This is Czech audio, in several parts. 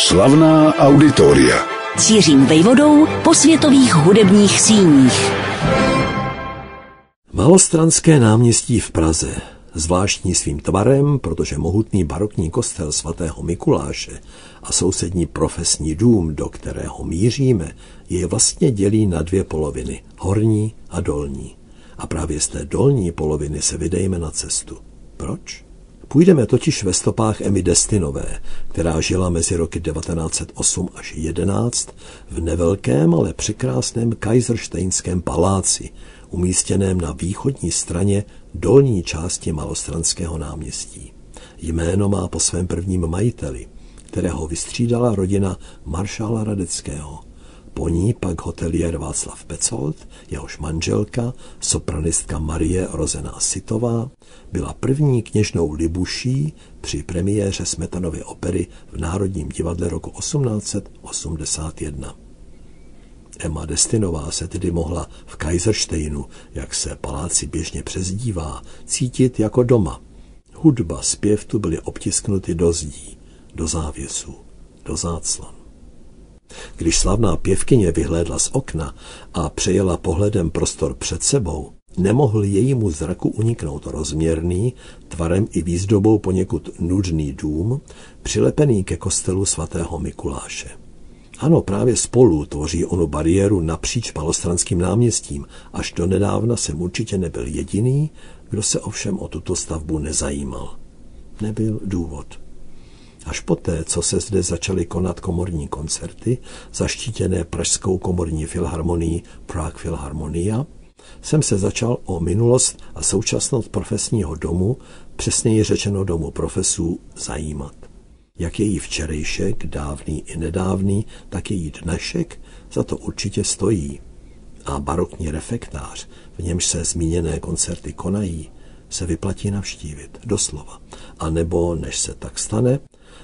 Slavná auditoria. Cířím vejvodou po světových hudebních síních. Malostranské náměstí v Praze, zvláštní svým tvarem, protože mohutný barokní kostel svatého Mikuláše a sousední profesní dům, do kterého míříme, je vlastně dělí na dvě poloviny, horní a dolní. A právě z té dolní poloviny se vydejme na cestu. Proč? Půjdeme totiž ve stopách Emmy Destinové, která žila mezi roky 1908 až 11 v nevelkém, ale překrásném Kaisersteinském paláci, umístěném na východní straně dolní části Malostranského náměstí. Jméno má po svém prvním majiteli, kterého vystřídala rodina maršála Radeckého – po ní pak hotelier Václav Pecolt, jehož manželka, sopranistka Marie Rozená Sitová, byla první kněžnou Libuší při premiéře Smetanovy opery v Národním divadle roku 1881. Emma Destinová se tedy mohla v Kaisersteinu, jak se paláci běžně přezdívá, cítit jako doma. Hudba, zpěv tu byly obtisknuty do zdí, do závěsů, do záclon. Když slavná pěvkyně vyhlédla z okna a přejela pohledem prostor před sebou, nemohl jejímu zraku uniknout rozměrný, tvarem i výzdobou poněkud nudný dům, přilepený ke kostelu svatého Mikuláše. Ano, právě spolu tvoří onu bariéru napříč malostranským náměstím. Až do nedávna jsem určitě nebyl jediný, kdo se ovšem o tuto stavbu nezajímal. Nebyl důvod. Až poté, co se zde začaly konat komorní koncerty, zaštítěné Pražskou komorní filharmonií Prague Philharmonia, jsem se začal o minulost a současnost profesního domu, přesněji řečeno domu profesů, zajímat. Jak její včerejšek, dávný i nedávný, tak její dnešek za to určitě stojí. A barokní refektář, v němž se zmíněné koncerty konají, se vyplatí navštívit, doslova. A nebo, než se tak stane,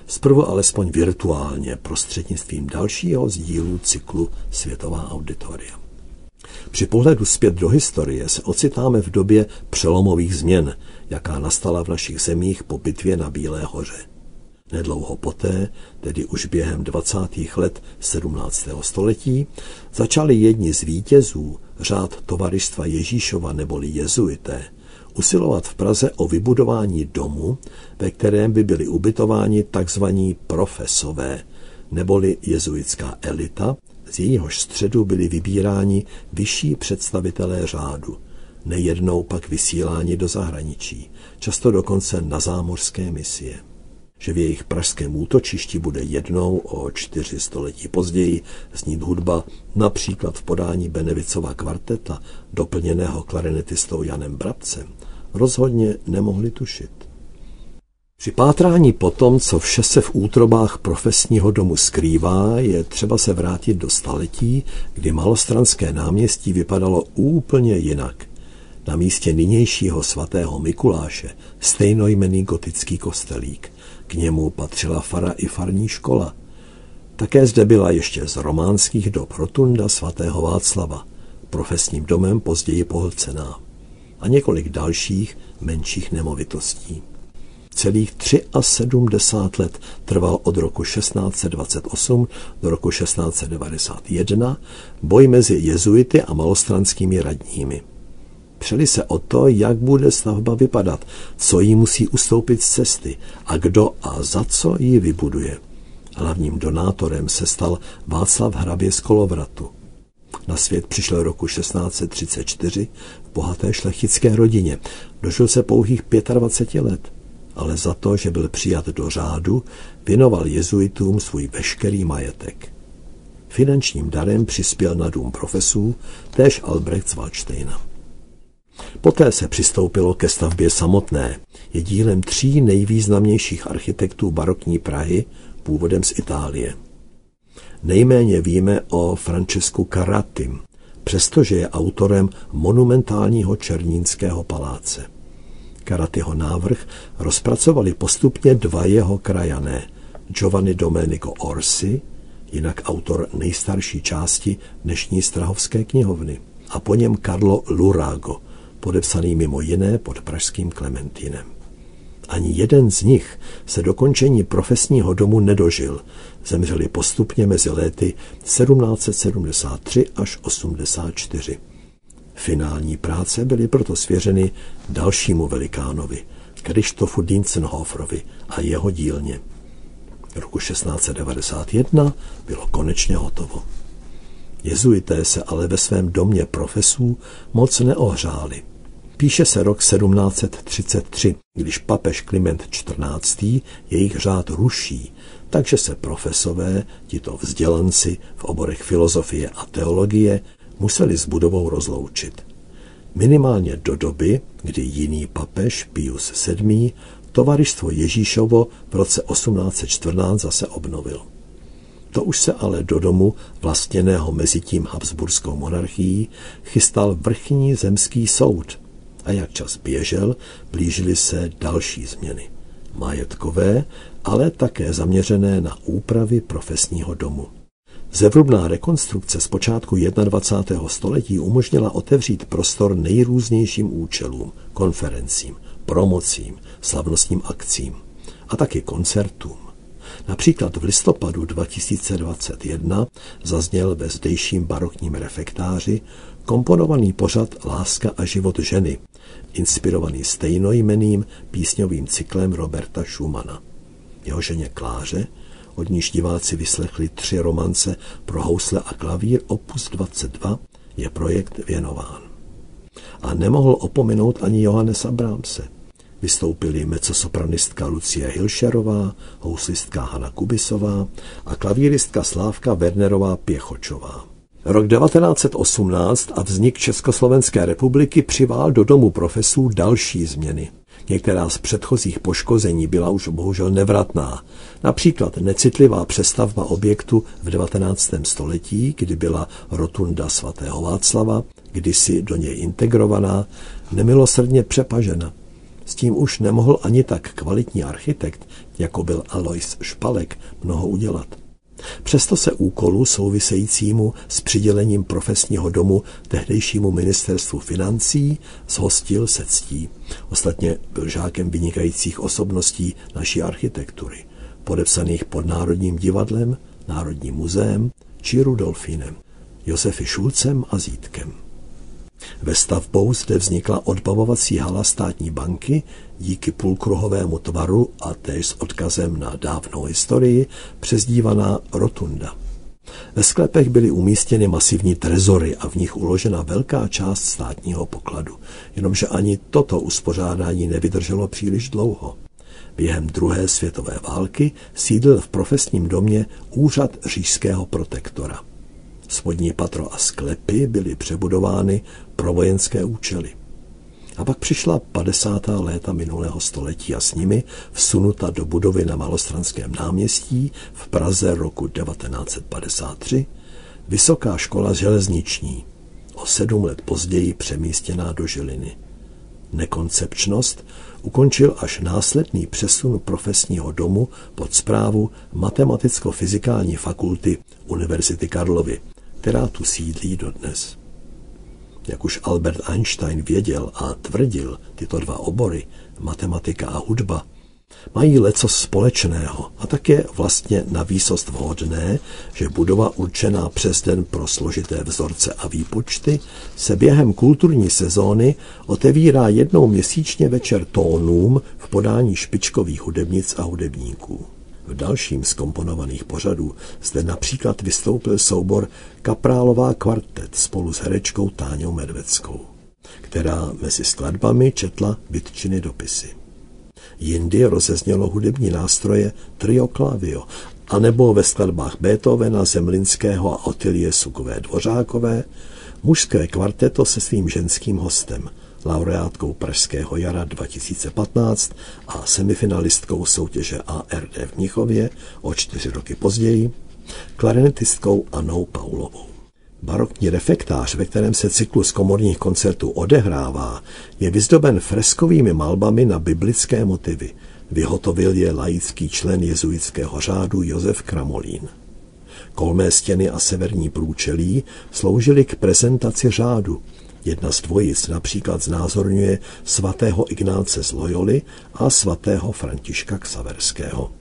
zprvu alespoň virtuálně prostřednictvím dalšího z cyklu Světová auditoria. Při pohledu zpět do historie se ocitáme v době přelomových změn, jaká nastala v našich zemích po bitvě na Bílé hoře. Nedlouho poté, tedy už během 20. let 17. století, začali jedni z vítězů řád tovaristva Ježíšova neboli jezuité usilovat v Praze o vybudování domu, ve kterém by byli ubytováni tzv. profesové, neboli jezuitská elita, z jejíhož středu byli vybíráni vyšší představitelé řádu, nejednou pak vysíláni do zahraničí, často dokonce na zámořské misie. Že v jejich pražském útočišti bude jednou o čtyři století později znít hudba například v podání Benevicova kvarteta, doplněného klarinetistou Janem Brabcem, rozhodně nemohli tušit. Při pátrání po tom, co vše se v útrobách profesního domu skrývá, je třeba se vrátit do staletí, kdy malostranské náměstí vypadalo úplně jinak. Na místě nynějšího svatého Mikuláše stejnojmený gotický kostelík. K němu patřila fara i farní škola. Také zde byla ještě z románských dob rotunda svatého Václava, profesním domem později pohlcená a několik dalších menších nemovitostí. Celých 73 let trval od roku 1628 do roku 1691 boj mezi jezuity a malostranskými radními. Přeli se o to, jak bude stavba vypadat, co jí musí ustoupit z cesty a kdo a za co ji vybuduje. Hlavním donátorem se stal Václav Hrabě z Kolovratu. Na svět přišel roku 1634 v bohaté šlechtické rodině. Dožil se pouhých 25 let, ale za to, že byl přijat do řádu, věnoval jezuitům svůj veškerý majetek. Finančním darem přispěl na dům profesů též Albrecht z Waldsteina. Poté se přistoupilo ke stavbě samotné. Je dílem tří nejvýznamnějších architektů barokní Prahy, původem z Itálie. Nejméně víme o Francesku Caratim, přestože je autorem monumentálního Černínského paláce. Karatyho návrh rozpracovali postupně dva jeho krajané, Giovanni Domenico Orsi, jinak autor nejstarší části dnešní Strahovské knihovny, a po něm Carlo Lurago, podepsaný mimo jiné pod pražským Klementinem. Ani jeden z nich se dokončení profesního domu nedožil. Zemřeli postupně mezi léty 1773 až 84. Finální práce byly proto svěřeny dalšímu velikánovi, Krištofu Dienzenhoferovi a jeho dílně. Roku 1691 bylo konečně hotovo. Jezuité se ale ve svém domě profesů moc neohřáli. Píše se rok 1733, když papež Kliment XIV. jejich řád ruší, takže se profesové, tito vzdělanci v oborech filozofie a teologie, museli s budovou rozloučit. Minimálně do doby, kdy jiný papež, Pius VII., tovaristvo Ježíšovo v roce 1814 zase obnovil. To už se ale do domu, vlastněného mezi tím Habsburskou monarchií, chystal vrchní zemský soud. A jak čas běžel, blížily se další změny. Majetkové, ale také zaměřené na úpravy profesního domu. Zevrubná rekonstrukce z počátku 21. století umožnila otevřít prostor nejrůznějším účelům, konferencím, promocím, slavnostním akcím a taky koncertům. Například v listopadu 2021 zazněl ve zdejším barokním refektáři komponovaný pořad Láska a život ženy, inspirovaný stejnojmeným písňovým cyklem Roberta Schumana. Jeho ženě Kláře, od níž diváci vyslechli tři romance pro housle a klavír opus 22, je projekt věnován. A nemohl opomenout ani Johannesa Brahmse. Vystoupili mezzosopranistka Lucie Hilšerová, houslistka Hanna Kubisová a klavíristka Slávka Wernerová Pěchočová. Rok 1918 a vznik Československé republiky přivál do domu profesů další změny. Některá z předchozích poškození byla už bohužel nevratná. Například necitlivá přestavba objektu v 19. století, kdy byla rotunda svatého Václava, kdysi do něj integrovaná, nemilosrdně přepažena. S tím už nemohl ani tak kvalitní architekt, jako byl Alois Špalek, mnoho udělat. Přesto se úkolu souvisejícímu s přidělením profesního domu tehdejšímu ministerstvu financí zhostil se ctí. Ostatně byl žákem vynikajících osobností naší architektury, podepsaných pod Národním divadlem, Národním muzeem či Rudolfinem, Josefy Šulcem a Zítkem. Ve stavbou zde vznikla odbavovací hala státní banky díky půlkruhovému tvaru a též s odkazem na dávnou historii přezdívaná Rotunda. Ve sklepech byly umístěny masivní trezory a v nich uložena velká část státního pokladu, jenomže ani toto uspořádání nevydrželo příliš dlouho. Během druhé světové války sídlil v profesním domě úřad říšského protektora. Spodní patro a sklepy byly přebudovány pro vojenské účely. A pak přišla 50. léta minulého století a s nimi vsunuta do budovy na Malostranském náměstí v Praze roku 1953 Vysoká škola železniční, o sedm let později přemístěná do Žiliny. Nekoncepčnost ukončil až následný přesun profesního domu pod zprávu Matematicko-fyzikální fakulty Univerzity Karlovy, která tu sídlí dodnes. Jak už Albert Einstein věděl a tvrdil, tyto dva obory, matematika a hudba, mají leco společného a také vlastně na výsost vhodné, že budova určená přes den pro složité vzorce a výpočty se během kulturní sezóny otevírá jednou měsíčně večer tónům v podání špičkových hudebnic a hudebníků. V dalším z komponovaných pořadů zde například vystoupil soubor Kaprálová kvartet spolu s herečkou Táňou Medveckou, která mezi skladbami četla bytčiny dopisy. Jindy rozeznělo hudební nástroje trio klavio, anebo ve skladbách Beethovena, Zemlinského a Otilie Sukové Dvořákové, mužské kvarteto se svým ženským hostem – laureátkou Pražského jara 2015 a semifinalistkou soutěže ARD v Mnichově o čtyři roky později, klarinetistkou Anou Paulovou. Barokní refektář, ve kterém se cyklus komorních koncertů odehrává, je vyzdoben freskovými malbami na biblické motivy. Vyhotovil je laický člen jezuitského řádu Josef Kramolín. Kolmé stěny a severní průčelí sloužily k prezentaci řádu, Jedna z dvojic například znázorňuje svatého Ignáce z Loyoli a svatého Františka Ksaverského.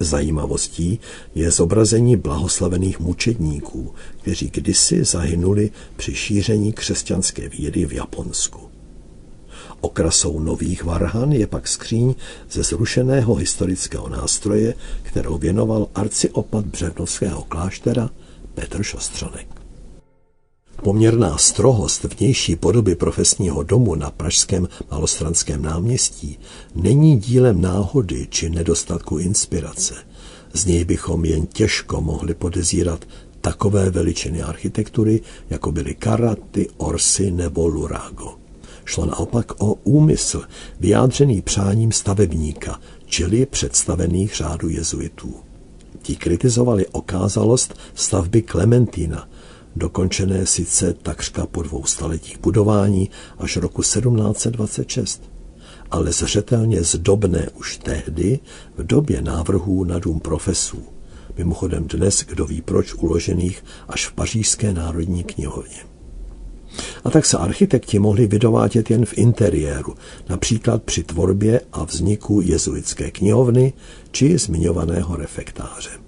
Zajímavostí je zobrazení blahoslavených mučedníků, kteří kdysi zahynuli při šíření křesťanské víry v Japonsku. Okrasou nových varhan je pak skříň ze zrušeného historického nástroje, kterou věnoval arciopat Břevnovského kláštera Petr Šostřanek. Poměrná strohost vnější podoby profesního domu na pražském malostranském náměstí není dílem náhody či nedostatku inspirace. Z něj bychom jen těžko mohli podezírat takové veličiny architektury, jako byly Karaty, Orsy nebo Lurago. Šlo naopak o úmysl, vyjádřený přáním stavebníka, čili představených řádu jezuitů. Ti kritizovali okázalost stavby Klementína, dokončené sice takřka po dvou staletích budování až roku 1726, ale zřetelně zdobné už tehdy v době návrhů na dům profesů. Mimochodem dnes, kdo ví proč, uložených až v pařížské národní knihovně. A tak se architekti mohli vydovátět jen v interiéru, například při tvorbě a vzniku jezuitské knihovny či zmiňovaného refektáře.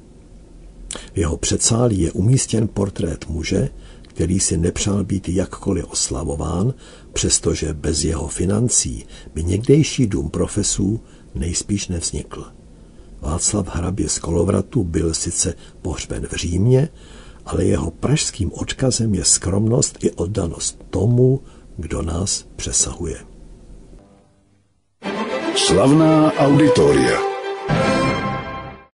V jeho předsálí je umístěn portrét muže, který si nepřál být jakkoliv oslavován, přestože bez jeho financí by někdejší dům profesů nejspíš nevznikl. Václav Hrabě z Kolovratu byl sice pohřben v Římě, ale jeho pražským odkazem je skromnost i oddanost tomu, kdo nás přesahuje. Slavná auditoria.